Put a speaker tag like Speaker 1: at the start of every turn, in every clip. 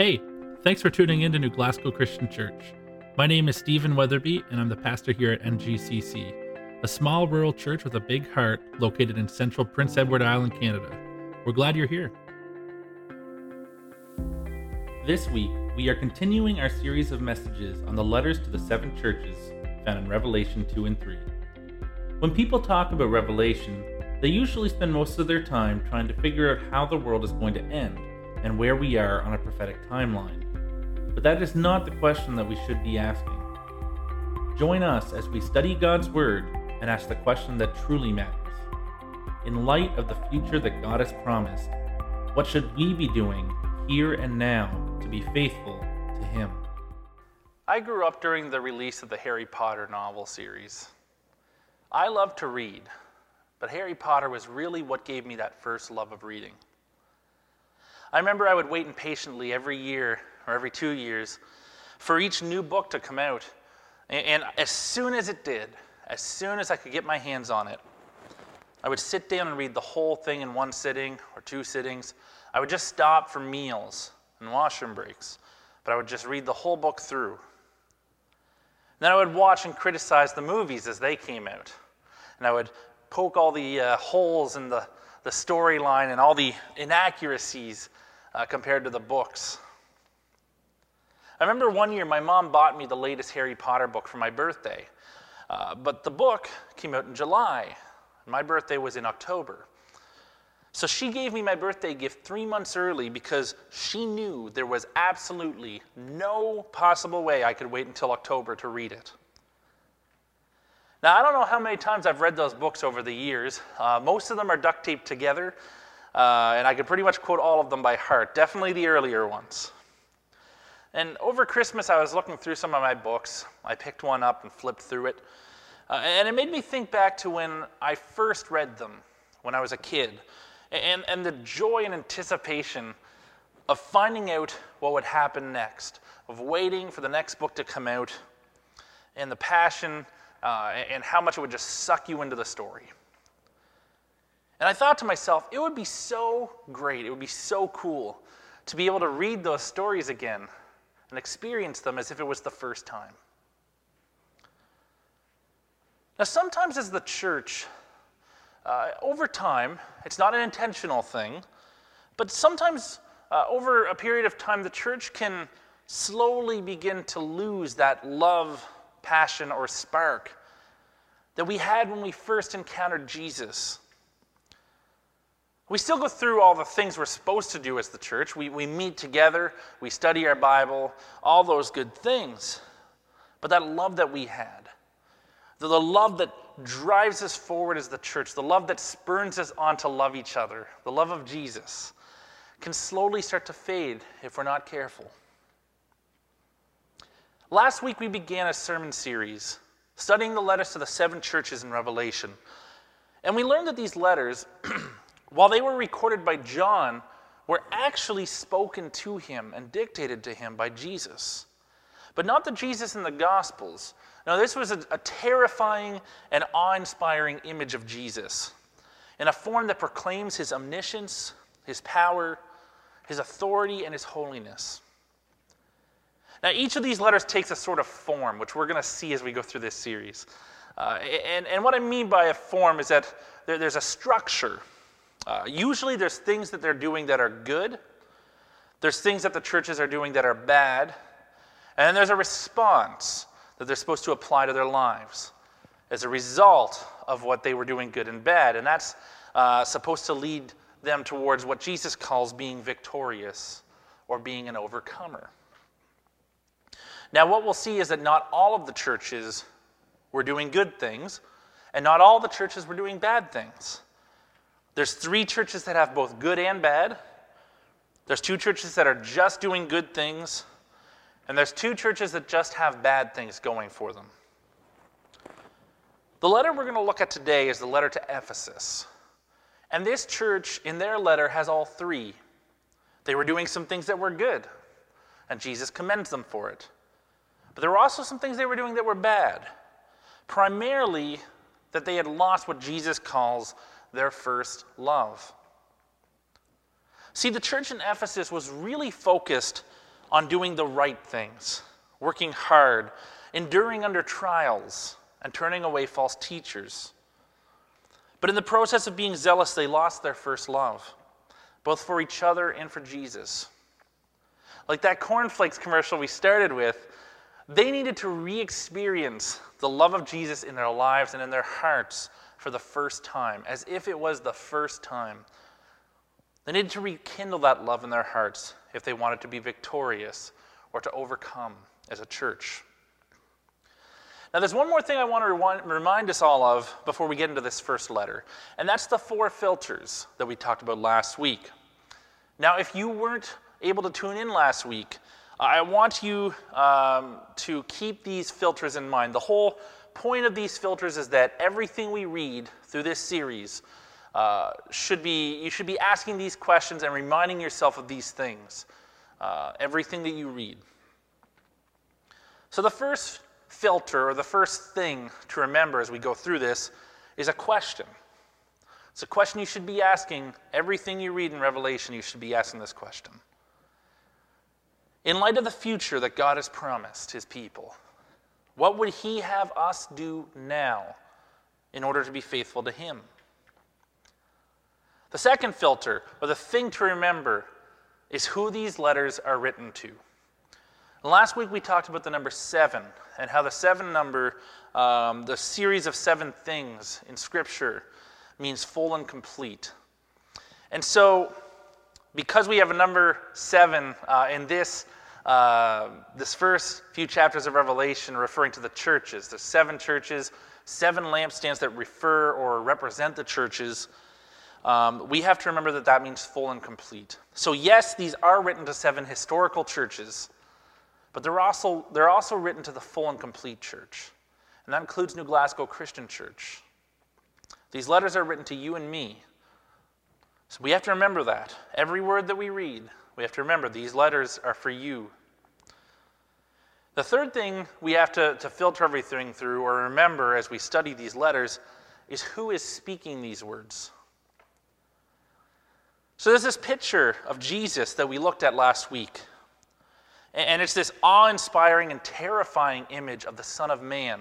Speaker 1: Hey, thanks for tuning in to New Glasgow Christian Church. My name is Stephen Weatherby, and I'm the pastor here at NGCC, a small rural church with a big heart located in central Prince Edward Island, Canada. We're glad you're here. This week, we are continuing our series of messages on the letters to the seven churches found in Revelation 2 and 3. When people talk about Revelation, they usually spend most of their time trying to figure out how the world is going to end and where we are on a prophetic timeline. But that is not the question that we should be asking. Join us as we study God's Word and ask the question that truly matters. In light of the future that God has promised, what should we be doing here and now to be faithful to Him?
Speaker 2: I grew up during the release of the Harry Potter novel series. I love to read, but Harry Potter was really what gave me that first love of reading. I remember I would wait impatiently every year or every two years for each new book to come out. And, as soon as it did, as soon as I could get my hands on it, I would sit down and read the whole thing in one sitting or two sittings. I would just stop for meals and washroom breaks, but I would just read the whole book through. Then I would watch and criticize the movies as they came out. And I would poke all the uh, holes in the, the storyline and all the inaccuracies uh, compared to the books. I remember one year my mom bought me the latest Harry Potter book for my birthday, uh, but the book came out in July. My birthday was in October. So she gave me my birthday gift three months early because she knew there was absolutely no possible way I could wait until October to read it. Now, I don't know how many times I've read those books over the years. Uh, most of them are duct taped together, uh, and I could pretty much quote all of them by heart, definitely the earlier ones. And over Christmas, I was looking through some of my books. I picked one up and flipped through it. Uh, and it made me think back to when I first read them when I was a kid, and, and the joy and anticipation of finding out what would happen next, of waiting for the next book to come out, and the passion uh, and how much it would just suck you into the story. And I thought to myself, it would be so great, it would be so cool to be able to read those stories again and experience them as if it was the first time. Now, sometimes as the church, uh, over time, it's not an intentional thing, but sometimes uh, over a period of time, the church can slowly begin to lose that love passion, or spark that we had when we first encountered Jesus. We still go through all the things we're supposed to do as the church. We, we meet together, we study our Bible, all those good things. But that love that we had, the, the love that drives us forward as the church, the love that spurns us on to love each other, the love of Jesus, can slowly start to fade if we're not careful. Last week, we began a sermon series studying the letters to the seven churches in Revelation. And we learned that these letters, while they were recorded by John, were actually spoken to him and dictated to him by Jesus. But not the Jesus in the Gospels. Now, this was a, a terrifying and awe inspiring image of Jesus in a form that proclaims his omniscience, his power, his authority, and his holiness. Now, each of these letters takes a sort of form, which we're going to see as we go through this series. Uh, and, and what I mean by a form is that there, there's a structure. Uh, usually, there's things that they're doing that are good, there's things that the churches are doing that are bad, and then there's a response that they're supposed to apply to their lives as a result of what they were doing good and bad. And that's uh, supposed to lead them towards what Jesus calls being victorious or being an overcomer. Now, what we'll see is that not all of the churches were doing good things, and not all the churches were doing bad things. There's three churches that have both good and bad. There's two churches that are just doing good things, and there's two churches that just have bad things going for them. The letter we're going to look at today is the letter to Ephesus. And this church, in their letter, has all three. They were doing some things that were good, and Jesus commends them for it. But there were also some things they were doing that were bad. Primarily, that they had lost what Jesus calls their first love. See, the church in Ephesus was really focused on doing the right things, working hard, enduring under trials, and turning away false teachers. But in the process of being zealous, they lost their first love, both for each other and for Jesus. Like that cornflakes commercial we started with, they needed to re experience the love of Jesus in their lives and in their hearts for the first time, as if it was the first time. They needed to rekindle that love in their hearts if they wanted to be victorious or to overcome as a church. Now, there's one more thing I want to remind us all of before we get into this first letter, and that's the four filters that we talked about last week. Now, if you weren't able to tune in last week, I want you um, to keep these filters in mind. The whole point of these filters is that everything we read through this series uh, should be, you should be asking these questions and reminding yourself of these things. Uh, everything that you read. So, the first filter or the first thing to remember as we go through this is a question. It's a question you should be asking. Everything you read in Revelation, you should be asking this question. In light of the future that God has promised his people, what would he have us do now in order to be faithful to him? The second filter, or the thing to remember, is who these letters are written to. Last week we talked about the number seven and how the seven number, um, the series of seven things in Scripture, means full and complete. And so, because we have a number seven uh, in this, uh, this first few chapters of Revelation referring to the churches, the seven churches, seven lampstands that refer or represent the churches, um, we have to remember that that means full and complete. So, yes, these are written to seven historical churches but they're also, they're also written to the full and complete church, and that includes New Glasgow Christian Church. These letters are written to you and me. So we have to remember that. Every word that we read, we have to remember these letters are for you. The third thing we have to, to filter everything through or remember as we study these letters is who is speaking these words. So there's this picture of Jesus that we looked at last week. And it's this awe inspiring and terrifying image of the Son of Man.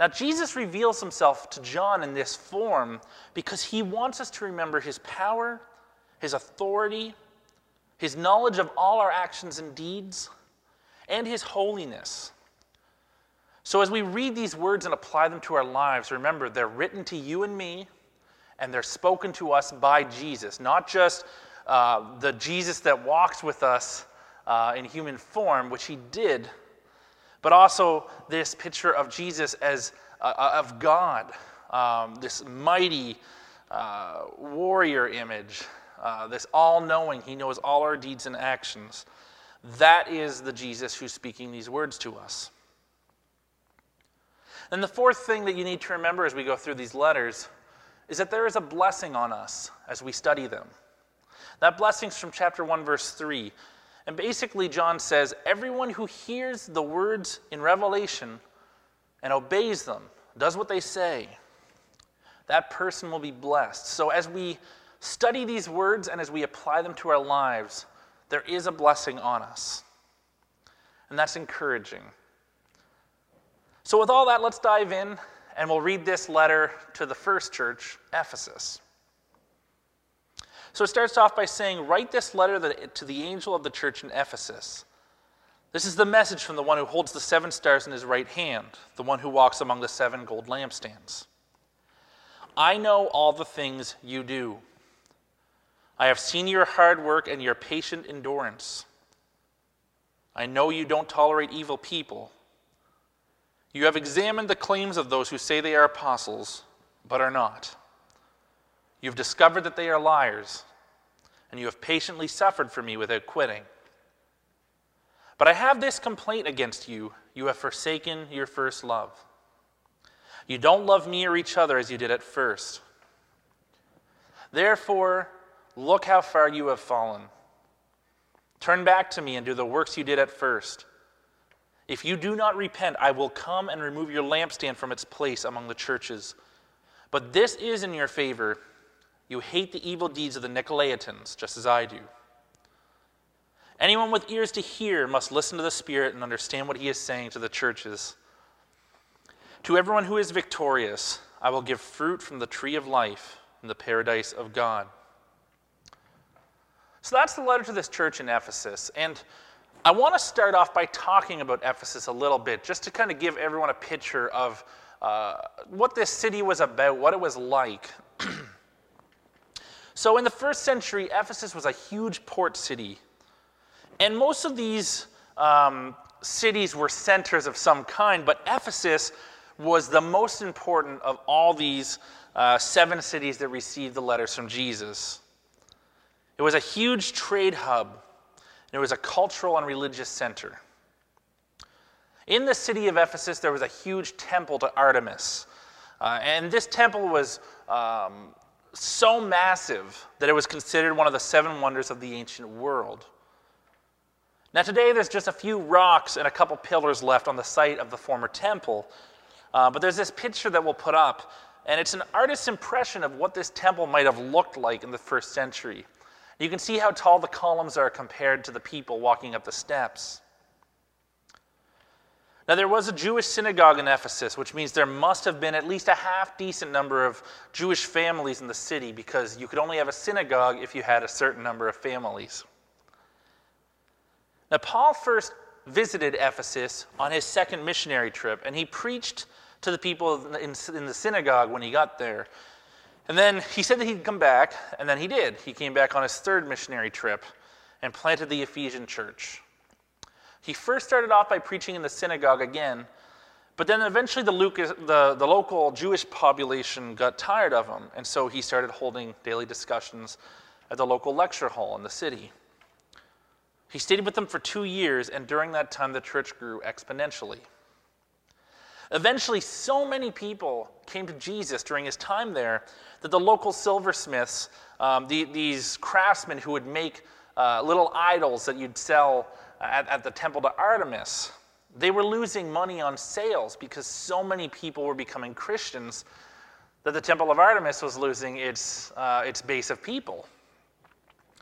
Speaker 2: Now, Jesus reveals himself to John in this form because he wants us to remember his power, his authority, his knowledge of all our actions and deeds, and his holiness. So, as we read these words and apply them to our lives, remember they're written to you and me, and they're spoken to us by Jesus, not just uh, the Jesus that walks with us uh, in human form, which he did, but also this picture of Jesus as uh, uh, of God, um, this mighty uh, warrior image, uh, this all knowing, he knows all our deeds and actions. That is the Jesus who's speaking these words to us. And the fourth thing that you need to remember as we go through these letters is that there is a blessing on us as we study them. That blessing's from chapter 1, verse 3. And basically, John says everyone who hears the words in Revelation and obeys them, does what they say, that person will be blessed. So, as we study these words and as we apply them to our lives, there is a blessing on us. And that's encouraging. So, with all that, let's dive in and we'll read this letter to the first church, Ephesus. So it starts off by saying, Write this letter to the angel of the church in Ephesus. This is the message from the one who holds the seven stars in his right hand, the one who walks among the seven gold lampstands. I know all the things you do. I have seen your hard work and your patient endurance. I know you don't tolerate evil people. You have examined the claims of those who say they are apostles, but are not you have discovered that they are liars, and you have patiently suffered for me without quitting. But I have this complaint against you you have forsaken your first love. You don't love me or each other as you did at first. Therefore, look how far you have fallen. Turn back to me and do the works you did at first. If you do not repent, I will come and remove your lampstand from its place among the churches. But this is in your favor you hate the evil deeds of the Nicolaitans, just as I do. Anyone with ears to hear must listen to the Spirit and understand what he is saying to the churches. To everyone who is victorious, I will give fruit from the tree of life in the paradise of God. So that's the letter to this church in Ephesus. And I want to start off by talking about Ephesus a little bit, just to kind of give everyone a picture of uh, what this city was about, what it was like. so, in the first century, Ephesus was a huge port city. And most of these um, cities were centers of some kind, but Ephesus was the most important of all these uh, seven cities that received the letters from Jesus. It was a huge trade hub, and it was a cultural and religious center. In the city of Ephesus, there was a huge temple to Artemis. Uh, and this temple was um, so massive that it was considered one of the seven wonders of the ancient world. Now, today there's just a few rocks and a couple pillars left on the site of the former temple. Uh, but there's this picture that we'll put up, and it's an artist's impression of what this temple might have looked like in the first century. You can see how tall the columns are compared to the people walking up the steps. Now, there was a Jewish synagogue in Ephesus, which means there must have been at least a half decent number of Jewish families in the city because you could only have a synagogue if you had a certain number of families. Now, Paul first visited Ephesus on his second missionary trip, and he preached to the people in, the synagogue when he got there. And then he said that he'd come back, and then he did. He came back on his third missionary trip and planted the Ephesian church. He first started off by preaching in the synagogue again, but then eventually the, the, the local Jewish population got tired of him, and so he started holding daily discussions at the local lecture hall in the city. He stayed with them for two years, and during that time, the church grew exponentially. Eventually, so many people came to Jesus during his time there that the local silversmiths, um, the, these craftsmen who would make uh, little idols that you'd sell at, at the temple to Artemis, they were losing money on sales because so many people were becoming Christians that the temple of Artemis was losing its, uh, its base of people.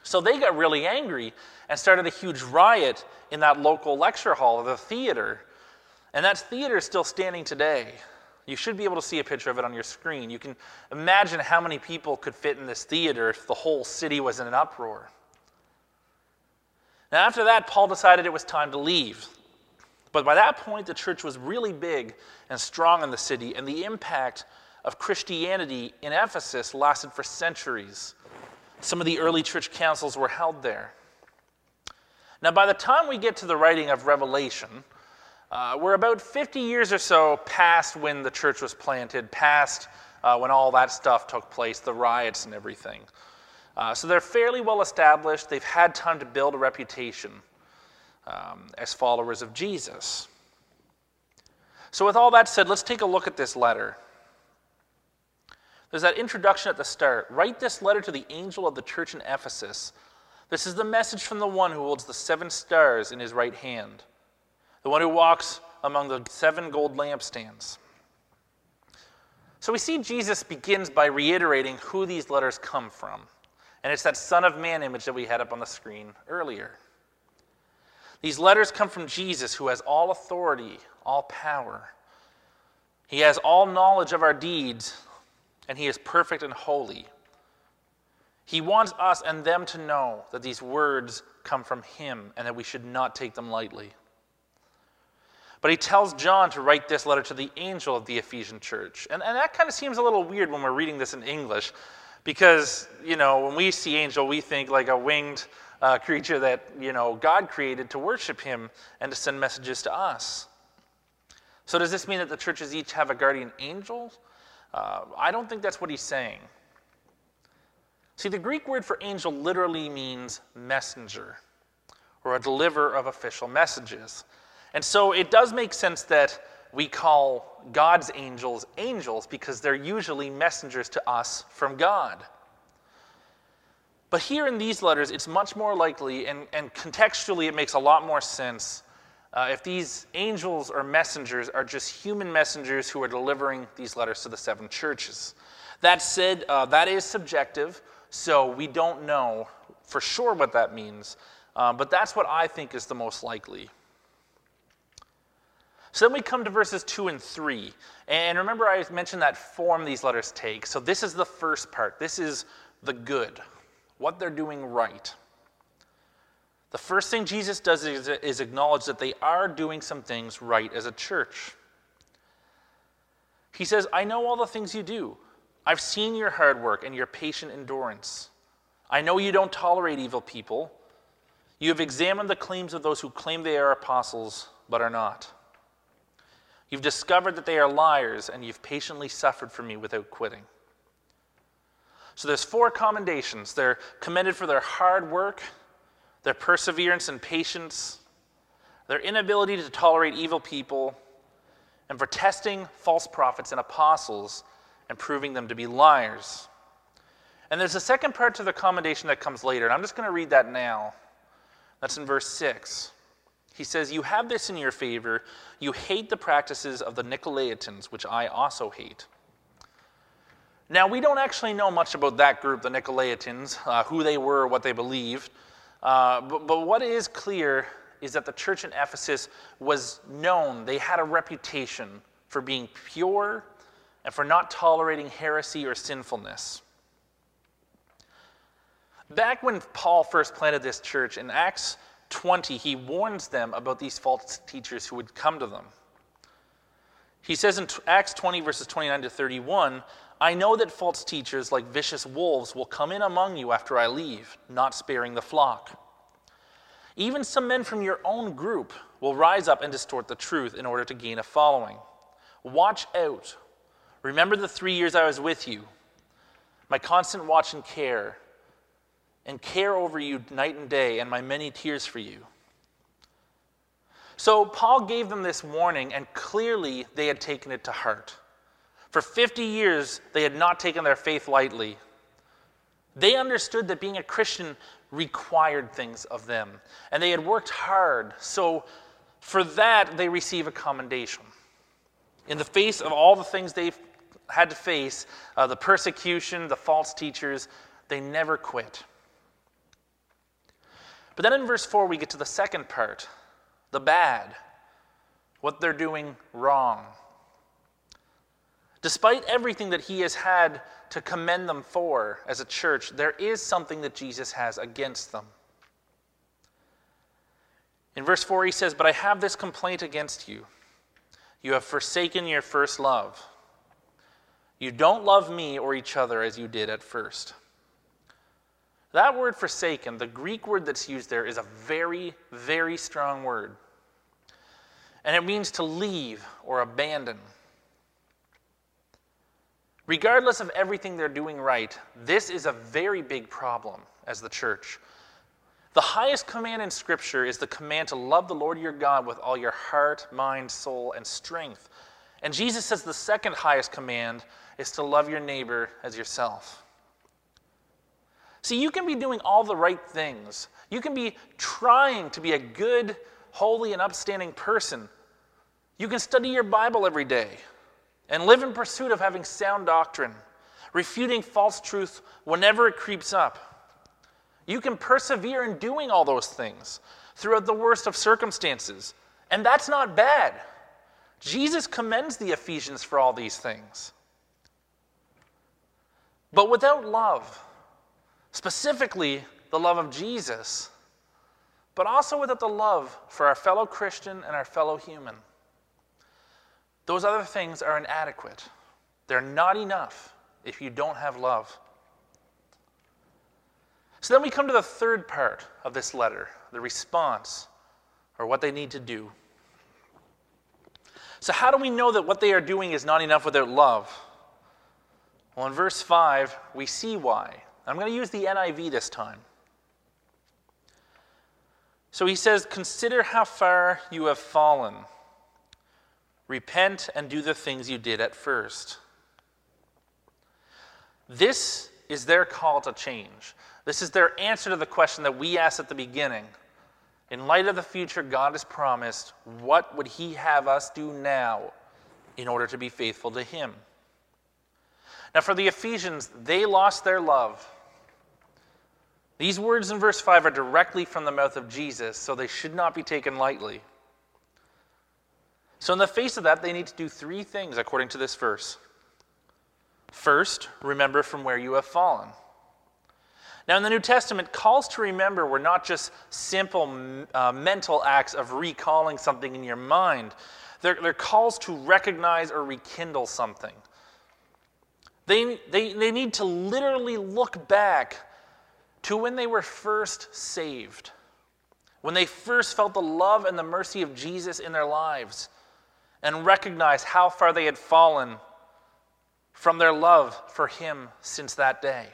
Speaker 2: So they got really angry and started a huge riot in that local lecture hall, the theater. And that theater is still standing today. You should be able to see a picture of it on your screen. You can imagine how many people could fit in this theater if the whole city was in an uproar. Now, after that, Paul decided it was time to leave. But by that point, the church was really big and strong in the city, and the impact of Christianity in Ephesus lasted for centuries. Some of the early church councils were held there. Now, by the time we get to the writing of Revelation, uh, we're about 50 years or so past when the church was planted, past uh, when all that stuff took place, the riots and everything. Uh, so they're fairly well established. They've had time to build a reputation um, as followers of Jesus. So, with all that said, let's take a look at this letter. There's that introduction at the start. Write this letter to the angel of the church in Ephesus. This is the message from the one who holds the seven stars in his right hand, the one who walks among the seven gold lampstands. So we see Jesus begins by reiterating who these letters come from. And it's that Son of Man image that we had up on the screen earlier. These letters come from Jesus, who has all authority, all power. He has all knowledge of our deeds, and He is perfect and holy. He wants us and them to know that these words come from Him and that we should not take them lightly. But he tells John to write this letter to the angel of the Ephesian church. And, and that kind of seems a little weird when we're reading this in English because, you know, when we see angel, we think like a winged uh, creature that, you know, God created to worship him and to send messages to us. So does this mean that the churches each have a guardian angel? Uh, I don't think that's what he's saying. See, the Greek word for angel literally means messenger or a deliverer of official messages. And so it does make sense that we call God's angels angels because they're usually messengers to us from God. But here in these letters, it's much more likely, and, and contextually, it makes a lot more sense uh, if these angels or messengers are just human messengers who are delivering these letters to the seven churches. That said, uh, that is subjective, so we don't know for sure what that means. Uh, but that's what I think is the most likely. So then we come to verses 2 and 3. And remember, I mentioned that form these letters take. So this is the first part. This is the good, what they're doing right. The first thing Jesus does is, is acknowledge that they are doing some things right as a church. He says, I know all the things you do. I've seen your hard work and your patient endurance. I know you don't tolerate evil people. You have examined the claims of those who claim they are apostles but are not. You've discovered that they are liars, and you've patiently suffered for me without quitting. So there's four commendations. They're commended for their hard work, their perseverance and patience, their inability to tolerate evil people, and for testing false prophets and apostles and proving them to be liars. And there's a second part to the commendation that comes later, and I'm just going to read that now. That's in verse 6. He says, You have this in your favor. You hate the practices of the Nicolaitans, which I also hate. Now, we don't actually know much about that group, the Nicolaitans, uh, who they were, what they believed. Uh, but, but what is clear is that the church in Ephesus was known, they had a reputation for being pure and for not tolerating heresy or sinfulness. Back when Paul first planted this church in Acts 20, he warns them about these false teachers who would come to them. He says in Acts 20, verses 29 to 31, I know that false teachers like vicious wolves will come in among you after I leave, not sparing the flock. Even some men from your own group will rise up and distort the truth in order to gain a following. Watch out. Remember the three years I was with you, my constant watch and care and care over you night and day, and my many tears for you. So Paul gave them this warning, and clearly they had taken it to heart. For 50 years, they had not taken their faith lightly. They understood that being a Christian required things of them, and they had worked hard. So for that, they receive a commendation. In the face of all the things they've had to face uh, the persecution, the false teachers they never quit. But then in verse 4, we get to the second part the bad, what they're doing wrong. Despite everything that he has had to commend them for as a church, there is something that Jesus has against them. In verse 4, he says, But I have this complaint against you. You have forsaken your first love. You don't love me or each other as you did at first. That word forsaken, the Greek word that's used there, is a very, very strong word. And it means to leave or abandon. Regardless of everything they're doing right, this is a very big problem as the church. The highest command in Scripture is the command to love the Lord your God with all your heart, mind, soul, and strength. And Jesus says the second highest command is to love your neighbor as yourself. See, you can be doing all the right things. You can be trying to be a good, holy, and upstanding person. You can study your Bible every day and live in pursuit of having sound doctrine, refuting false truth whenever it creeps up. You can persevere in doing all those things throughout the worst of circumstances. And that's not bad. Jesus commends the Ephesians for all these things. But without love, specifically the love of Jesus, but also without the love for our fellow Christian and our fellow human. Those other things are inadequate. They're not enough if you don't have love. So then we come to the third part of this letter the response, or what they need to do. So, how do we know that what they are doing is not enough without love? Well, in verse 5, we see why. I'm going to use the NIV this time. So he says, Consider how far you have fallen. Repent and do the things you did at first. This is their call to change. This is their answer to the question that we asked at the beginning. In light of the future God has promised, what would He have us do now in order to be faithful to Him? Now, for the Ephesians, they lost their love. These words in verse 5 are directly from the mouth of Jesus, so they should not be taken lightly. So, in the face of that, they need to do three things according to this verse. First, remember from where you have fallen. Now, in the New Testament, calls to remember were not just simple uh, mental acts of recalling something in your mind, they're, they're calls to recognize or rekindle something. They, they, they need to literally look back to when they were first saved, when they first felt the love and the mercy of Jesus in their lives, and recognized how far they had fallen from their love for Him since that day.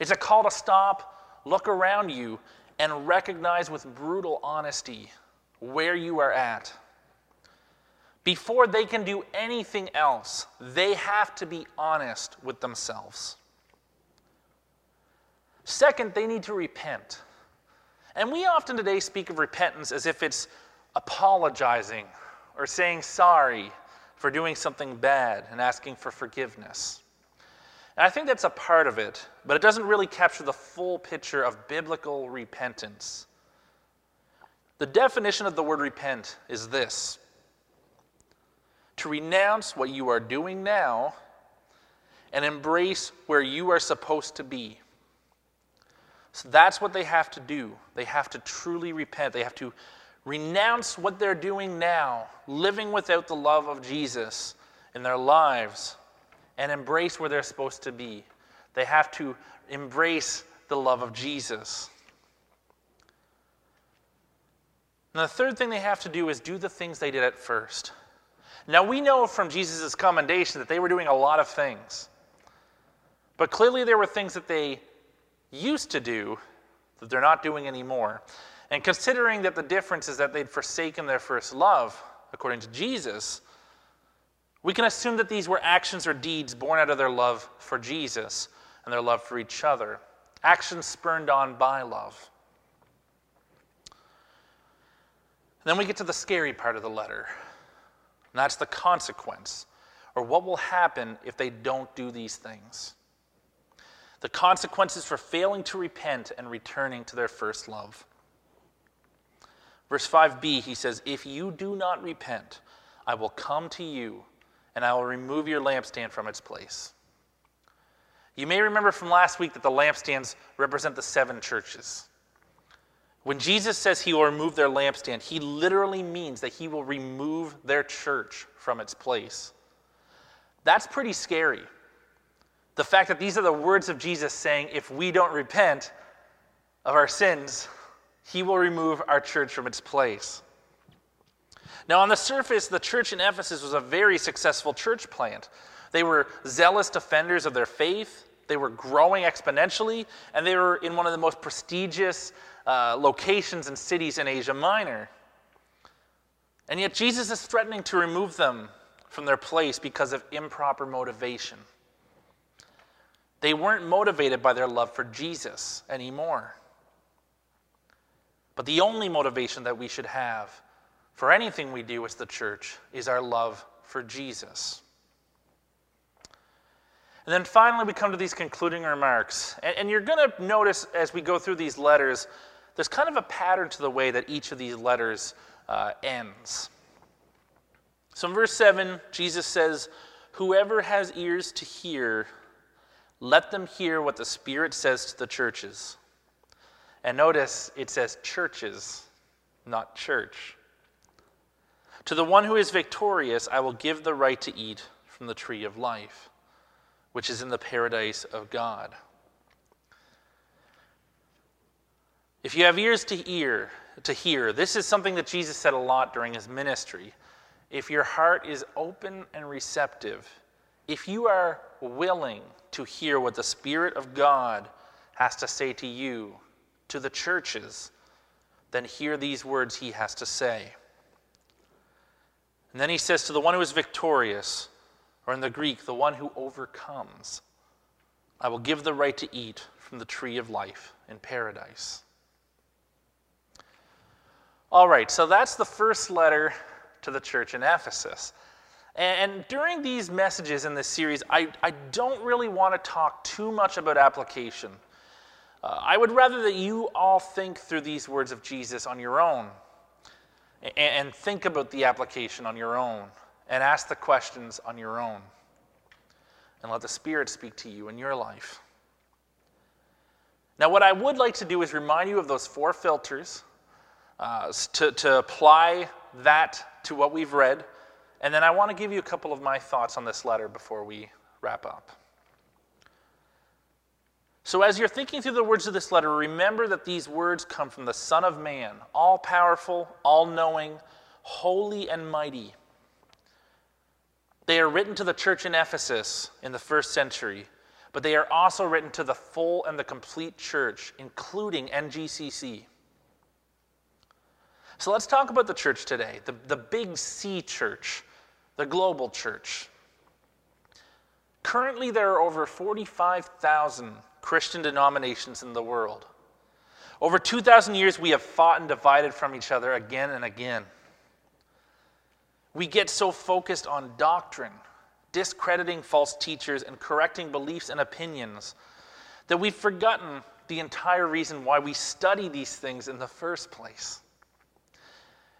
Speaker 2: It's a call to stop, look around you, and recognize with brutal honesty where you are at. Before they can do anything else, they have to be honest with themselves. Second, they need to repent. And we often today speak of repentance as if it's apologizing or saying sorry for doing something bad and asking for forgiveness. And I think that's a part of it, but it doesn't really capture the full picture of biblical repentance. The definition of the word repent is this to renounce what you are doing now and embrace where you are supposed to be. So that's what they have to do. They have to truly repent. They have to renounce what they're doing now, living without the love of Jesus in their lives, and embrace where they're supposed to be. They have to embrace the love of Jesus. And the third thing they have to do is do the things they did at first. Now, we know from Jesus' commendation that they were doing a lot of things. But clearly, there were things that they used to do that they're not doing anymore. And considering that the difference is that they'd forsaken their first love, according to Jesus, we can assume that these were actions or deeds born out of their love for Jesus and their love for each other, actions spurned on by love. And then we get to the scary part of the letter. And that's the consequence, or what will happen if they don't do these things. The consequences for failing to repent and returning to their first love. Verse 5b, he says, If you do not repent, I will come to you and I will remove your lampstand from its place. You may remember from last week that the lampstands represent the seven churches. When Jesus says he will remove their lampstand, he literally means that he will remove their church from its place. That's pretty scary. The fact that these are the words of Jesus saying, if we don't repent of our sins, he will remove our church from its place. Now, on the surface, the church in Ephesus was a very successful church plant. They were zealous defenders of their faith, they were growing exponentially, and they were in one of the most prestigious uh, locations and cities in Asia Minor. And yet, Jesus is threatening to remove them from their place because of improper motivation. They weren't motivated by their love for Jesus anymore. But the only motivation that we should have for anything we do as the church is our love for Jesus. And then finally, we come to these concluding remarks. And, you're going to notice as we go through these letters there's kind of a pattern to the way that each of these letters uh, ends. So in verse 7, Jesus says, Whoever has ears to hear, let them hear what the Spirit says to the churches. And notice it says churches, not church. To the one who is victorious, I will give the right to eat from the tree of life, which is in the paradise of God. If you have ears to hear, to hear, this is something that Jesus said a lot during his ministry. If your heart is open and receptive, if you are willing to hear what the Spirit of God has to say to you, to the churches, then hear these words he has to say. And then he says to the one who is victorious, or in the Greek, the one who overcomes, I will give the right to eat from the tree of life in paradise. All right, so that's the first letter to the church in Ephesus. And during these messages in this series, I, I don't really want to talk too much about application. Uh, I would rather that you all think through these words of Jesus on your own and, and think about the application on your own and ask the questions on your own. And let the Spirit speak to you in your life. Now, what I would like to do is remind you of those four filters uh, to, to apply that to what we've read. And then I want to give you a couple of my thoughts on this letter before we wrap up. So, as you're thinking through the words of this letter, remember that these words come from the Son of Man, all powerful, all knowing, holy, and mighty. They are written to the church in Ephesus in the first century, but they are also written to the full and the complete church, including NGCC. So let's talk about the church today, the, the big C church, the global church. Currently, there are over 45,000 Christian denominations in the world. Over 2,000 years, we have fought and divided from each other again and again. We get so focused on doctrine, discrediting false teachers, and correcting beliefs and opinions that we've forgotten the entire reason why we study these things in the first place.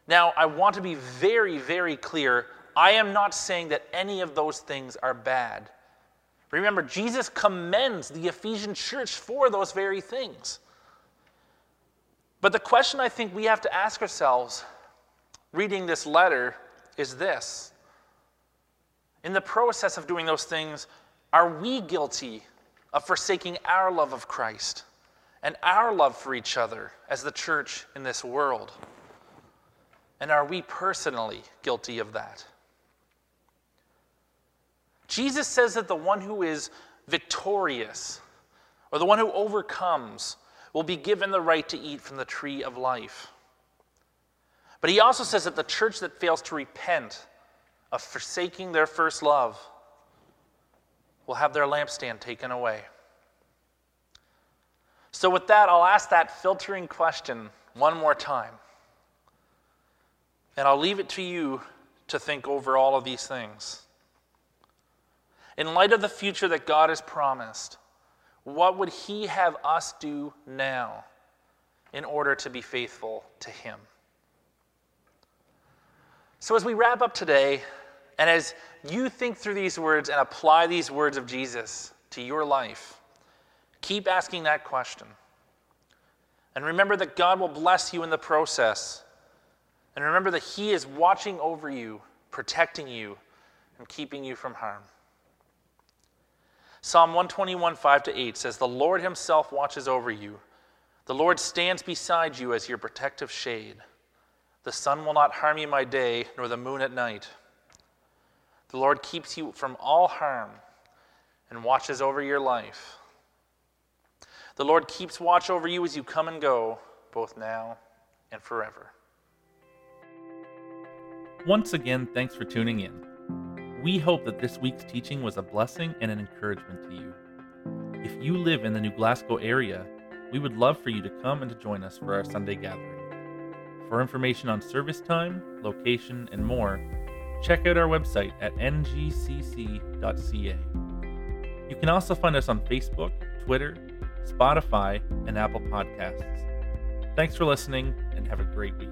Speaker 2: Now, I want to be very, very clear. I am not saying that any of those things are bad. Remember, Jesus commends the Ephesian church for those very things. But the question I think we have to ask ourselves reading this letter is this In the process of doing those things, are we guilty of forsaking our love of Christ and our love for each other as the church in this world? And are we personally guilty of that? Jesus says that the one who is victorious or the one who overcomes will be given the right to eat from the tree of life. But he also says that the church that fails to repent of forsaking their first love will have their lampstand taken away. So, with that, I'll ask that filtering question one more time. And I'll leave it to you to think over all of these things. In light of the future that God has promised, what would He have us do now in order to be faithful to Him? So, as we wrap up today, and as you think through these words and apply these words of Jesus to your life, keep asking that question. And remember that God will bless you in the process. And remember that He is watching over you, protecting you, and keeping you from harm. Psalm 121, 5 to 8 says, The Lord Himself watches over you. The Lord stands beside you as your protective shade. The sun will not harm you by day, nor the moon at night. The Lord keeps you from all harm and watches over your life. The Lord keeps watch over you as you come and go, both now and forever.
Speaker 1: Once again, thanks for tuning in. We hope that this week's teaching was a blessing and an encouragement to you. If you live in the New Glasgow area, we would love for you to come and to join us for our Sunday gathering. For information on service time, location, and more, check out our website at ngcc.ca. You can also find us on Facebook, Twitter, Spotify, and Apple Podcasts. Thanks for listening and have a great week.